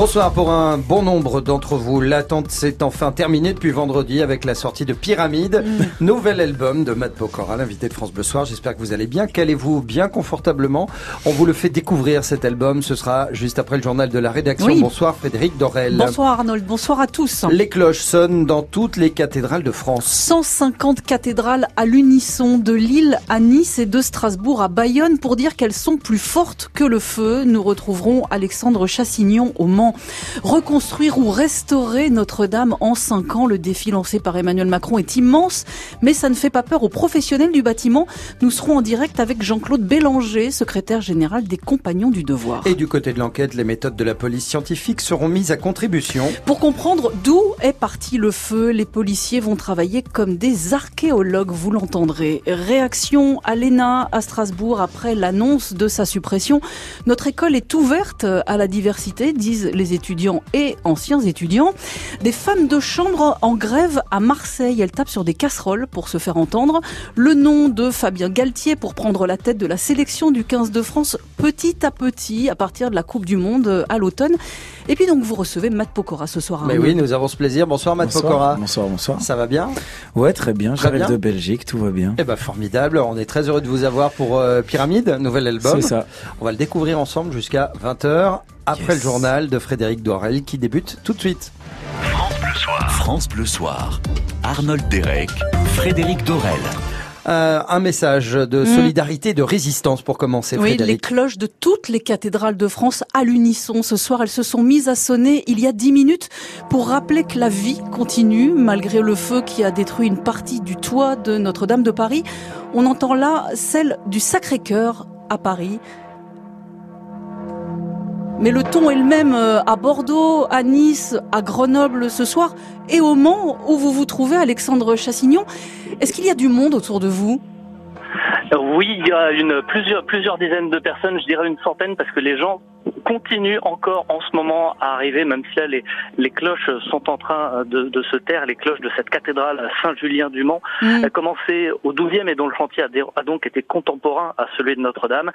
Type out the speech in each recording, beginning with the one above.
Bonsoir pour un bon nombre d'entre vous. L'attente s'est enfin terminée depuis vendredi avec la sortie de Pyramide, mm. nouvel album de Matt Pokora, l'invité de France Bleu Soir. J'espère que vous allez bien. Calez-vous bien confortablement? On vous le fait découvrir cet album. Ce sera juste après le journal de la rédaction. Bonsoir Frédéric Dorel. Bonsoir Arnold. Bonsoir à tous. Les cloches sonnent dans toutes les cathédrales de France. 150 cathédrales à l'unisson de Lille à Nice et de Strasbourg à Bayonne pour dire qu'elles sont plus fortes que le feu. Nous retrouverons Alexandre Chassignon au Mans. Reconstruire ou restaurer Notre-Dame en cinq ans, le défi lancé par Emmanuel Macron est immense, mais ça ne fait pas peur aux professionnels du bâtiment. Nous serons en direct avec Jean-Claude Bélanger, secrétaire général des Compagnons du Devoir. Et du côté de l'enquête, les méthodes de la police scientifique seront mises à contribution. Pour comprendre d'où est parti le feu, les policiers vont travailler comme des archéologues, vous l'entendrez. Réaction à l'ENA à Strasbourg après l'annonce de sa suppression. Notre école est ouverte à la diversité, disent les étudiants et anciens étudiants. Des femmes de chambre en grève à Marseille. Elles tapent sur des casseroles pour se faire entendre. Le nom de Fabien Galtier pour prendre la tête de la sélection du 15 de France petit à petit à partir de la Coupe du Monde à l'automne. Et puis donc vous recevez Matt Pokora ce soir. Mais oui, nous avons ce plaisir. Bonsoir Matt Pokora. Bonsoir, bonsoir. Ça va bien? Ouais, très bien. J'arrive de Belgique, tout va bien. Eh ben formidable. On est très heureux de vous avoir pour euh, Pyramide, nouvel album. C'est ça. On va le découvrir ensemble jusqu'à 20h après le journal de Frédéric Dorel qui débute tout de suite. France Bleu Soir. France Bleu Soir. Arnold Derek, Frédéric Dorel. Euh, un message de mm. solidarité, de résistance pour commencer. Oui, les cloches de toutes les cathédrales de France à l'unisson ce soir, elles se sont mises à sonner il y a dix minutes pour rappeler que la vie continue malgré le feu qui a détruit une partie du toit de Notre-Dame de Paris. On entend là celle du Sacré-Cœur à Paris. Mais le ton est le même euh, à Bordeaux, à Nice, à Grenoble ce soir et au Mans où vous vous trouvez, Alexandre Chassignon. Est-ce qu'il y a du monde autour de vous? Oui, il y a plusieurs dizaines de personnes, je dirais une centaine, parce que les gens continue encore en ce moment à arriver, même si là les, les cloches sont en train de, de se taire, les cloches de cette cathédrale Saint-Julien-du-Mont, mm. a commencé au 12e et dont le chantier a, donc été contemporain à celui de Notre-Dame.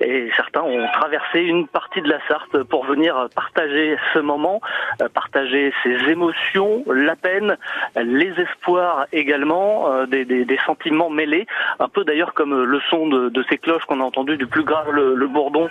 Et certains ont traversé une partie de la Sarthe pour venir partager ce moment, euh, partager ses émotions, la peine, les espoirs également, euh, des, des, des sentiments mêlés, un peu d'ailleurs comme le son de, de ces cloches qu'on a entendu du plus grave le, le bourdon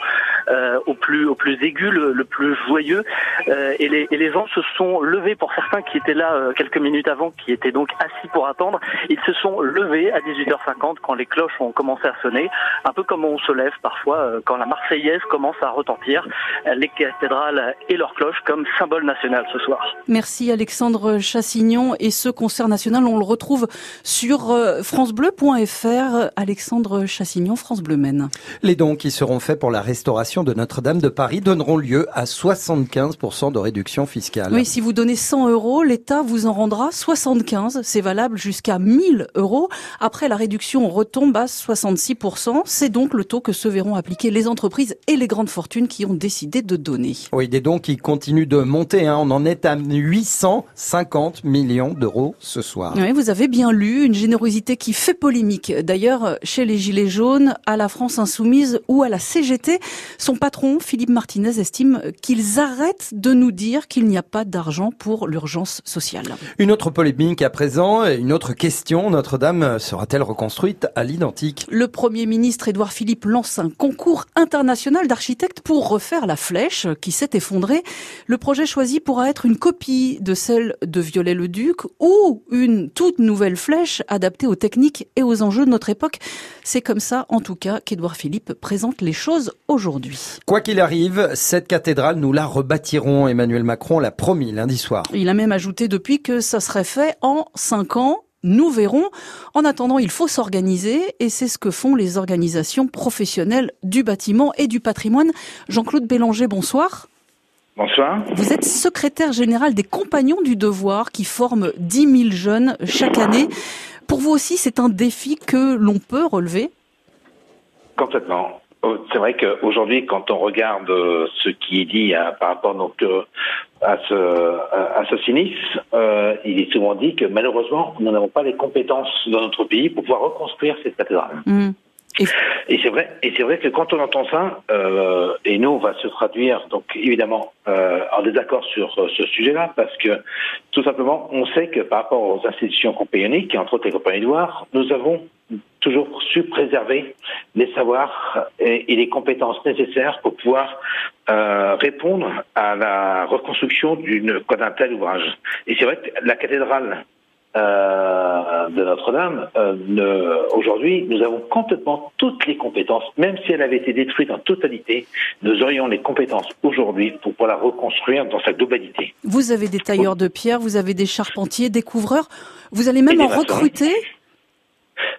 euh, au plus au plus aigu, le, plus joyeux. Euh, et, les, et, les, gens se sont levés pour certains qui étaient là euh, quelques minutes avant, qui étaient donc assis pour attendre. Ils se sont levés à 18h50 quand les cloches ont commencé à sonner, un peu comme on se lève parfois euh, quand la Marseillaise commence à retentir. Les cathédrales et leurs cloches comme symbole national ce soir. Merci Alexandre Chassignon. Et ce concert national, on le retrouve sur francebleu.fr. Alexandre Chassignon, France Bleu Maine. Les dons qui seront faits pour la restauration de Notre-Dame de Paris donneront lieu à 75% de réduction fiscale. Oui, si vous donnez 100 euros, l'État vous en rendra 75. C'est valable jusqu'à 1000 euros. Après, la réduction retombe à 66%. C'est donc le taux que se verront appliquer les entreprises et les grandes fortunes qui ont décidé de donner. Oui, des dons qui continuent de monter. Hein. On en est à 850 millions d'euros ce soir. Oui, vous avez bien lu, une générosité qui fait polémique. D'ailleurs, chez les Gilets jaunes, à la France insoumise ou à la CGT, son patron, Philippe Martinez estime qu'ils arrêtent de nous dire qu'il n'y a pas d'argent pour l'urgence sociale. Une autre polémique à présent, une autre question. Notre-Dame sera-t-elle reconstruite à l'identique? Le Premier ministre Édouard Philippe lance un concours international d'architectes pour refaire la flèche qui s'est effondrée. Le projet choisi pourra être une copie de celle de Viollet-le-Duc ou une toute nouvelle flèche adaptée aux techniques et aux enjeux de notre époque. C'est comme ça, en tout cas, qu'Édouard Philippe présente les choses aujourd'hui. Quoi qu'il arrive, cette cathédrale, nous la rebâtirons. Emmanuel Macron l'a promis lundi soir. Il a même ajouté depuis que ça serait fait en cinq ans. Nous verrons. En attendant, il faut s'organiser et c'est ce que font les organisations professionnelles du bâtiment et du patrimoine. Jean-Claude Bélanger, bonsoir. Bonsoir. Vous êtes secrétaire général des Compagnons du Devoir qui forment 10 000 jeunes chaque année. Pour vous aussi, c'est un défi que l'on peut relever? Complètement. Oh, c'est vrai qu'aujourd'hui, quand on regarde euh, ce qui est dit hein, par rapport donc euh, à ce à ce sinistre, euh, il est souvent dit que malheureusement, nous n'avons pas les compétences dans notre pays pour pouvoir reconstruire cette cathédrale. Mmh. Et c'est vrai, et c'est vrai que quand on entend ça, euh, et nous on va se traduire donc évidemment euh, en désaccord sur euh, ce sujet-là, parce que tout simplement on sait que par rapport aux institutions compagnoniques, et entre autres les compagnies noires, nous avons toujours su préserver les savoirs et, et les compétences nécessaires pour pouvoir euh, répondre à la reconstruction d'une d'un tel ouvrage. Et c'est vrai que la cathédrale euh, de Notre-Dame, euh, aujourd'hui, nous avons complètement toutes les compétences, même si elle avait été détruite en totalité, nous aurions les compétences aujourd'hui pour pouvoir la reconstruire dans sa globalité. Vous avez des tailleurs de pierre, vous avez des charpentiers, des couvreurs, vous allez même en recruter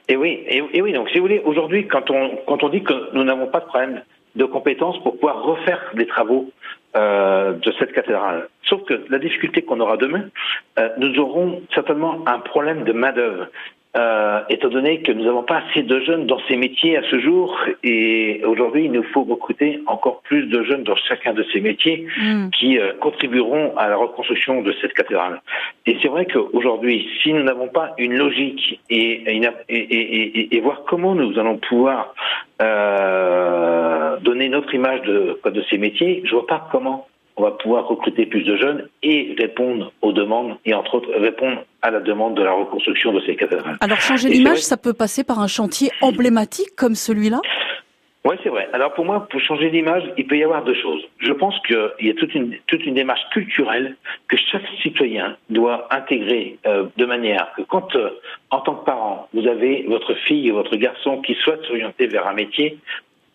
et oui, et, oui. Donc, si vous voulez, aujourd'hui, quand on quand on dit que nous n'avons pas de problème de compétences pour pouvoir refaire les travaux euh, de cette cathédrale. Sauf que la difficulté qu'on aura demain, euh, nous aurons certainement un problème de main d'œuvre euh, étant donné que nous n'avons pas assez de jeunes dans ces métiers à ce jour, et aujourd'hui il nous faut recruter encore plus de jeunes dans chacun de ces métiers mm. qui euh, contribueront à la reconstruction de cette cathédrale. Et c'est vrai qu'aujourd'hui, si nous n'avons pas une logique et, et, et, et, voir comment nous allons pouvoir euh, donner notre image de, de ces métiers, je vois pas comment on va pouvoir recruter plus de jeunes et répondre aux demandes et entre autres répondre à la demande de la reconstruction de ces cathédrales. Alors changer l'image, ça peut passer par un chantier emblématique comme celui-là? Oui, c'est vrai. Alors pour moi, pour changer l'image, il peut y avoir deux choses. Je pense qu'il y a toute une, toute une démarche culturelle que chaque citoyen doit intégrer euh, de manière que quand, euh, en tant que parent, vous avez votre fille ou votre garçon qui souhaite s'orienter vers un métier,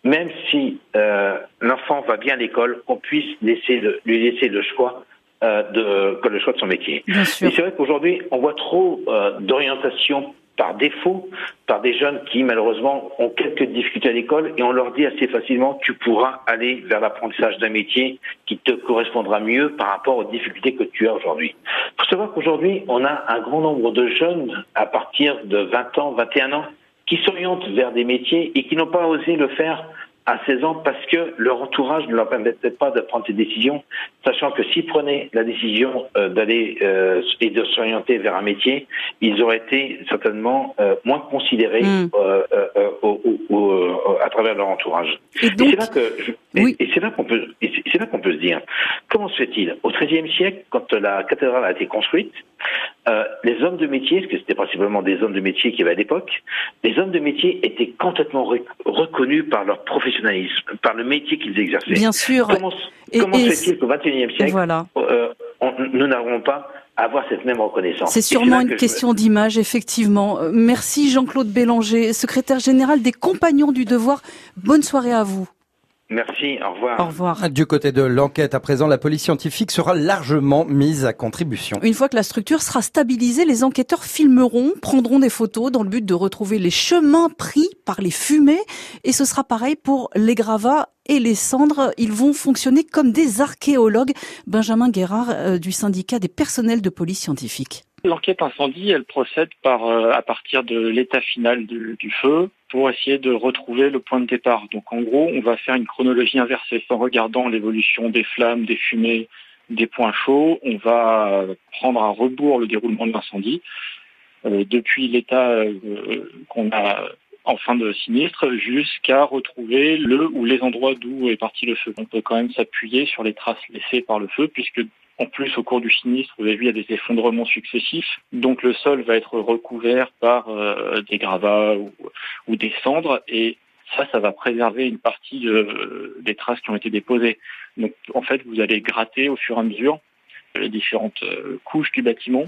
même si euh, l'enfant va bien à l'école, qu'on puisse laisser lui laisser le choix euh, de le choix de son métier. Et c'est vrai qu'aujourd'hui, on voit trop euh, d'orientation par défaut par des jeunes qui malheureusement ont quelques difficultés à l'école et on leur dit assez facilement tu pourras aller vers l'apprentissage d'un métier qui te correspondra mieux par rapport aux difficultés que tu as aujourd'hui. Il faut savoir qu'aujourd'hui on a un grand nombre de jeunes à partir de 20 ans, 21 ans qui s'orientent vers des métiers et qui n'ont pas osé le faire à 16 ans parce que leur entourage ne leur permettait pas de prendre ces décisions, sachant que s'ils prenaient la décision euh, d'aller euh, et de s'orienter vers un métier, ils auraient été certainement euh, moins considérés mm. à travers leur entourage. Et, c'est là que et, c'est là qu'on peut c'est là qu'on peut se dire comment se fait-il? Au XIIIe siècle quand la cathédrale a été construite euh, les hommes de métier, parce que c'était principalement des hommes de métier qui avaient à l'époque, les hommes de métier étaient complètement reconnus par leur professionnalisme, par le métier qu'ils exerçaient. Bien sûr. Comment, comment se fait-il qu'au XXIe siècle, voilà. euh, nous n'avons pas à avoir cette même reconnaissance? C'est sûrement une question d'image, effectivement. Euh, merci Jean-Claude Bélanger, secrétaire général des Compagnons du Devoir. Bonne soirée à vous. Merci, au revoir. Au revoir. Du côté de l'enquête, à présent, la police scientifique sera largement mise à contribution. Une fois que la structure sera stabilisée, les enquêteurs filmeront, prendront des photos dans le but de retrouver les chemins pris par les fumées. Et ce sera pareil pour les gravats et les cendres. Ils vont fonctionner comme des archéologues. Benjamin Guérard euh, du syndicat des personnels de police scientifique. L'enquête incendie, elle procède par, euh, à partir de l'état final du, feu pour essayer de retrouver le point de départ. Donc en gros, on va faire une chronologie inversée en regardant l'évolution des flammes, des fumées, des points chauds. On va prendre à rebours le déroulement de l'incendie euh, depuis l'état euh, qu'on a en fin de sinistre jusqu'à retrouver le ou les endroits d'où est parti le feu. On peut quand même s'appuyer sur les traces laissées par le feu puisque en plus, au cours du sinistre, vous avez vu, il y a des effondrements successifs. Donc le sol va être recouvert par euh, des gravats ou, des cendres. Et ça, ça va préserver une partie des traces qui ont été déposées. Donc en fait, vous allez gratter au fur et à mesure les différentes euh, couches du bâtiment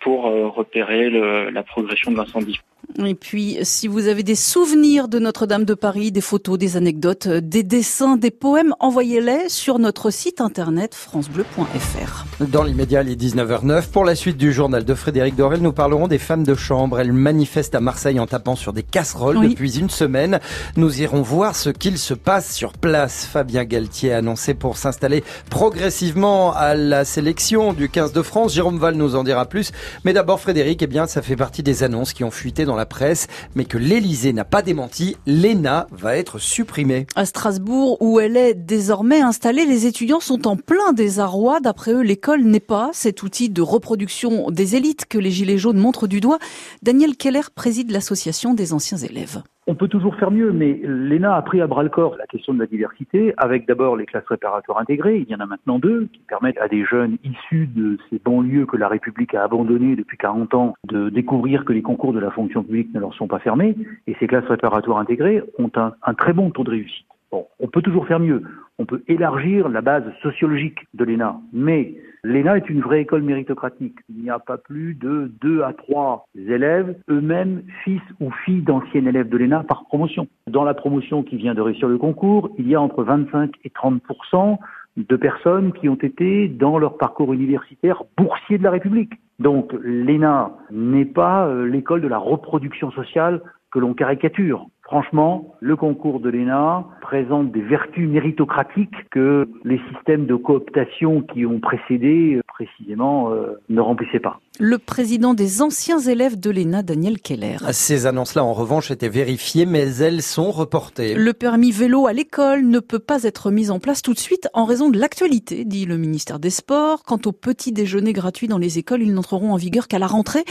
pour euh, repérer la progression de l'incendie. Et puis, si vous avez des souvenirs de Notre-Dame de Paris, des photos, des anecdotes, euh, des dessins, des poèmes, envoyez-les sur notre site internet francebleu.fr. Dans l'immédiat, il est 19h09. Pour la suite du journal de Frédéric Dorel, nous parlerons des femmes de chambre. Elles manifestent à Marseille en tapant sur des casseroles depuis une semaine. Nous irons voir ce qu'il se passe sur place. Fabien Galtier a annoncé pour s'installer progressivement à la sélection du 15 de France. Jérôme Val nous en dira plus. Mais d'abord, Frédéric, eh bien, ça fait partie des annonces qui ont fuité dans la presse, mais que l'Elysée n'a pas démenti. L'ENA va être supprimée. À Strasbourg, où elle est désormais installée, les étudiants sont en plein désarroi. D'après eux, l'école n'est pas cet outil de reproduction des élites que les Gilets jaunes montrent du doigt. Daniel Keller préside l'association des anciens élèves. On peut toujours faire mieux, mais l'ENA a pris à bras le corps la question de la diversité, avec d'abord les classes préparatoires intégrées, il y en a maintenant deux, qui permettent à des jeunes issus de ces banlieues que la République a abandonnées depuis 40 ans de découvrir que les concours de la fonction publique ne leur sont pas fermés, et ces classes préparatoires intégrées ont un, un très bon taux de réussite. Bon, on peut toujours faire mieux. On peut élargir la base sociologique de l'ENA. Mais l'ENA est une vraie école méritocratique. Il n'y a pas plus de deux à trois élèves, eux-mêmes fils ou filles d'anciens élèves de l'ENA par promotion. Dans la promotion qui vient de réussir le concours, il y a entre 25 et 30% de personnes qui ont été, dans leur parcours universitaire, boursiers de la République. Donc l'ENA n'est pas euh, l'école de la reproduction sociale que l'on caricature. Franchement, le concours de l'ENA présente des vertus méritocratiques que les systèmes de cooptation qui ont précédé euh, précisément euh, ne remplissaient pas le président des anciens élèves de l'ENA, Daniel Keller. Ces annonces-là, en revanche, étaient vérifiées, mais elles sont reportées. Le permis vélo à l'école ne peut pas être mis en place tout de suite en raison de l'actualité, dit le ministère des Sports. Quant aux petits déjeuners gratuits dans les écoles, ils n'entreront en vigueur qu'à la rentrée.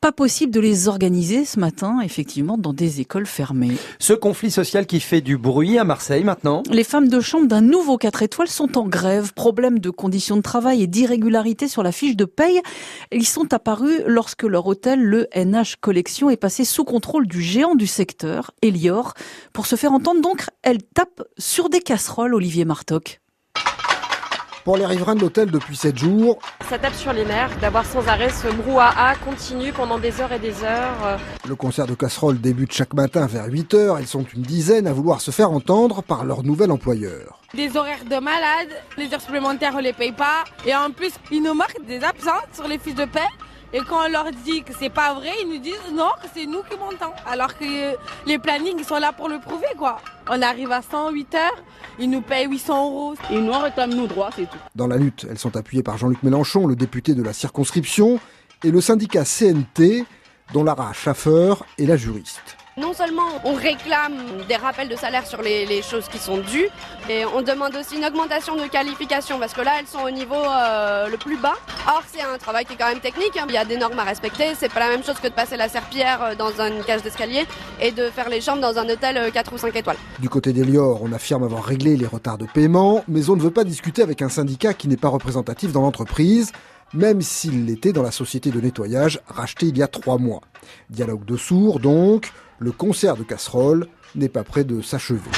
Pas possible de les organiser ce matin, effectivement, dans des écoles fermées. Ce conflit social qui fait du bruit à Marseille maintenant. Les femmes de chambre d'un nouveau 4 étoiles sont en grève. Problème de conditions de travail et d'irrégularité sur la fiche de paye. Ils sont apparu lorsque leur hôtel, le NH Collection, est passé sous contrôle du géant du secteur, Elior. Pour se faire entendre donc, elle tape sur des casseroles, Olivier Martoc. Pour les riverains de l'hôtel depuis 7 jours, ça tape sur les nerfs d'avoir sans arrêt ce brouhaha continu pendant des heures et des heures. Le concert de casseroles débute chaque matin vers 8 heures. Elles sont une dizaine à vouloir se faire entendre par leur nouvel employeur. Des horaires de malade, les heures supplémentaires on les paye pas. Et en plus, ils nous marquent des absents sur les fiches de paie. Et quand on leur dit que c'est pas vrai, ils nous disent non, que c'est nous qui montons. Alors que les plannings sont là pour le prouver, quoi. On arrive à 108 heures, ils nous payent 800 euros. Et nous, on réclame nos droits, c'est tout. Dans la lutte, elles sont appuyées par Jean-Luc Mélenchon, le député de la circonscription, et le syndicat CNT, dont Lara Schaffer est la juriste. Non seulement on réclame des rappels de salaire sur les, choses qui sont dues, et on demande aussi une augmentation de qualification parce que là elles sont au niveau euh, le plus bas. Or c'est un travail qui est quand même technique, hein. il y a des normes à respecter, c'est pas la même chose que de passer la serpillère euh, dans une cage d'escalier et de faire les chambres dans un hôtel 4 euh, ou 5 étoiles. Du côté d'Elior, on affirme avoir réglé les retards de paiement, mais on ne veut pas discuter avec un syndicat qui n'est pas représentatif dans l'entreprise même s'il l'était dans la société de nettoyage rachetée il y a trois mois. Dialogue de sourds donc, le concert de casseroles n'est pas près de s'achever.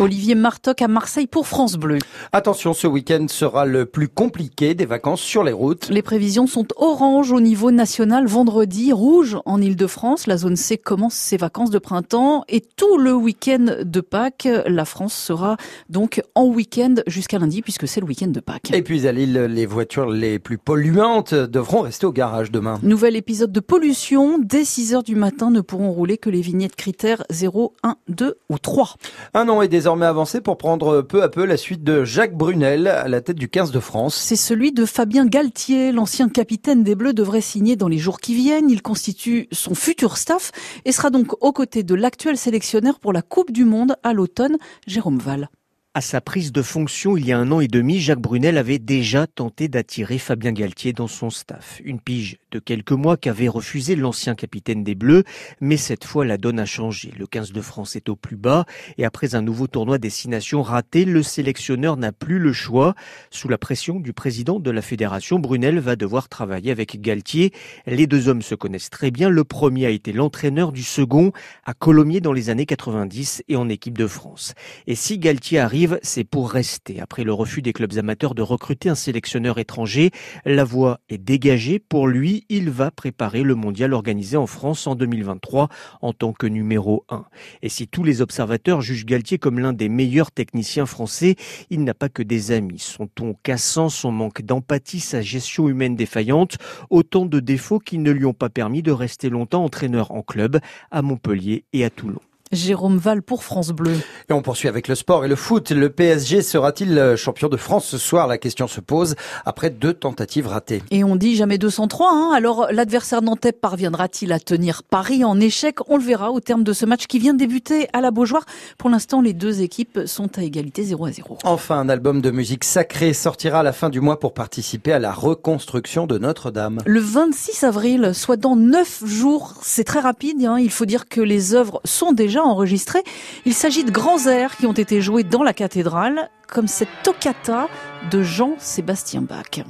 Olivier Martoc à Marseille pour France Bleu. Attention, ce week-end sera le plus compliqué des vacances sur les routes. Les prévisions sont orange au niveau national vendredi, rouge en Ile-de-France. La zone C commence ses vacances de printemps et tout le week-end de Pâques, la France sera donc en week-end jusqu'à lundi puisque c'est le week-end de Pâques. Et puis à Lille, les voitures les plus polluantes devront rester au garage demain. Nouvel épisode de pollution. Dès 6 heures du matin ne pourront rouler que les vignettes critères 0, 1, 2 ou 3. Un an des désormais avancé pour prendre peu à peu la suite de Jacques Brunel à la tête du 15 de France. C'est celui de Fabien Galtier, l'ancien capitaine des Bleus devrait signer dans les jours qui viennent. Il constitue son futur staff et sera donc aux côtés de l'actuel sélectionneur pour la Coupe du Monde à l'automne, Jérôme Val. À sa prise de fonction il y a un an et demi, Jacques Brunel avait déjà tenté d'attirer Fabien Galtier dans son staff. Une pige de quelques mois qu'avait refusé l'ancien capitaine des Bleus, mais cette fois la donne a changé. Le 15 de France est au plus bas et après un nouveau tournoi destination raté, le sélectionneur n'a plus le choix. Sous la pression du président de la fédération, Brunel va devoir travailler avec Galtier. Les deux hommes se connaissent très bien. Le premier a été l'entraîneur du second à Colomiers dans les années 90 et en équipe de France. Et si Galtier arrive c'est pour rester. Après le refus des clubs amateurs de recruter un sélectionneur étranger, la voie est dégagée. Pour lui, il va préparer le mondial organisé en France en 2023 en tant que numéro 1. Et si tous les observateurs jugent Galtier comme l'un des meilleurs techniciens français, il n'a pas que des amis. Son ton cassant, son manque d'empathie, sa gestion humaine défaillante, autant de défauts qui ne lui ont pas permis de rester longtemps entraîneur en club à Montpellier et à Toulon. Jérôme Val pour France Bleu. Et on poursuit avec le sport et le foot. Le PSG sera-t-il euh, champion de France ce soir? La question se pose après deux tentatives ratées. Et on dit jamais 203. Hein Alors l'adversaire nantais parviendra-t-il à tenir Paris en échec? On le verra au terme de ce match qui vient de débuter à la Beaujoire. Pour l'instant, les deux équipes sont à égalité 0 à 0. Enfin, un album de musique sacrée sortira à la fin du mois pour participer à la reconstruction de Notre-Dame. Le 26 avril, soit dans 9 jours, c'est très rapide. Hein. Il faut dire que les œuvres sont déjà déjà enregistrés. Il s'agit de grands airs qui ont été joués dans la cathédrale, comme cette toccata de Jean-Sébastien Bach.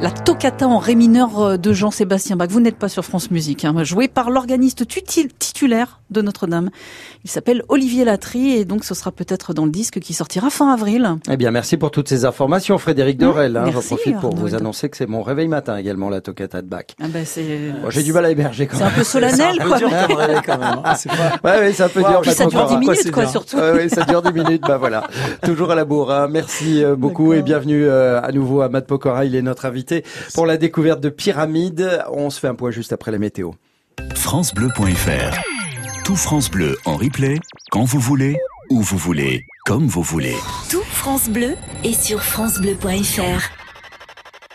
La toccata en ré mineur euh, de Jean-Sébastien Bach. Vous n'êtes pas sur France Musique, hein, joué par l'organiste titulaire de Notre-Dame. Il s'appelle Olivier Latry et donc ce sera peut-être dans le disque qui sortira fin avril. Eh bien, merci pour toutes ces informations, Frédéric Dorel. Hein, J'en profite pour vous annoncer que c'est mon réveil matin également, la toccata de Bach. Ah ben c'est. J'ai du mal à héberger quand même. C'est un peu solennel, quoi. Dur quand même. Pas... Ouais, ouais, c'est un peu dur. Puis ça dure 10 minutes, quoi, surtout. Ouais, ouais, ça dure 10 minutes, bah voilà. Toujours à la bourre. Hein. Merci euh, beaucoup et bienvenue euh, à nouveau à Matt Pokora. Il est notre invité pour la découverte de pyramides. On se fait un point juste après la météo. FranceBleu.fr Tout France Bleu en replay, quand vous voulez, où vous voulez, comme vous voulez. Tout France Bleu est sur FranceBleu.fr.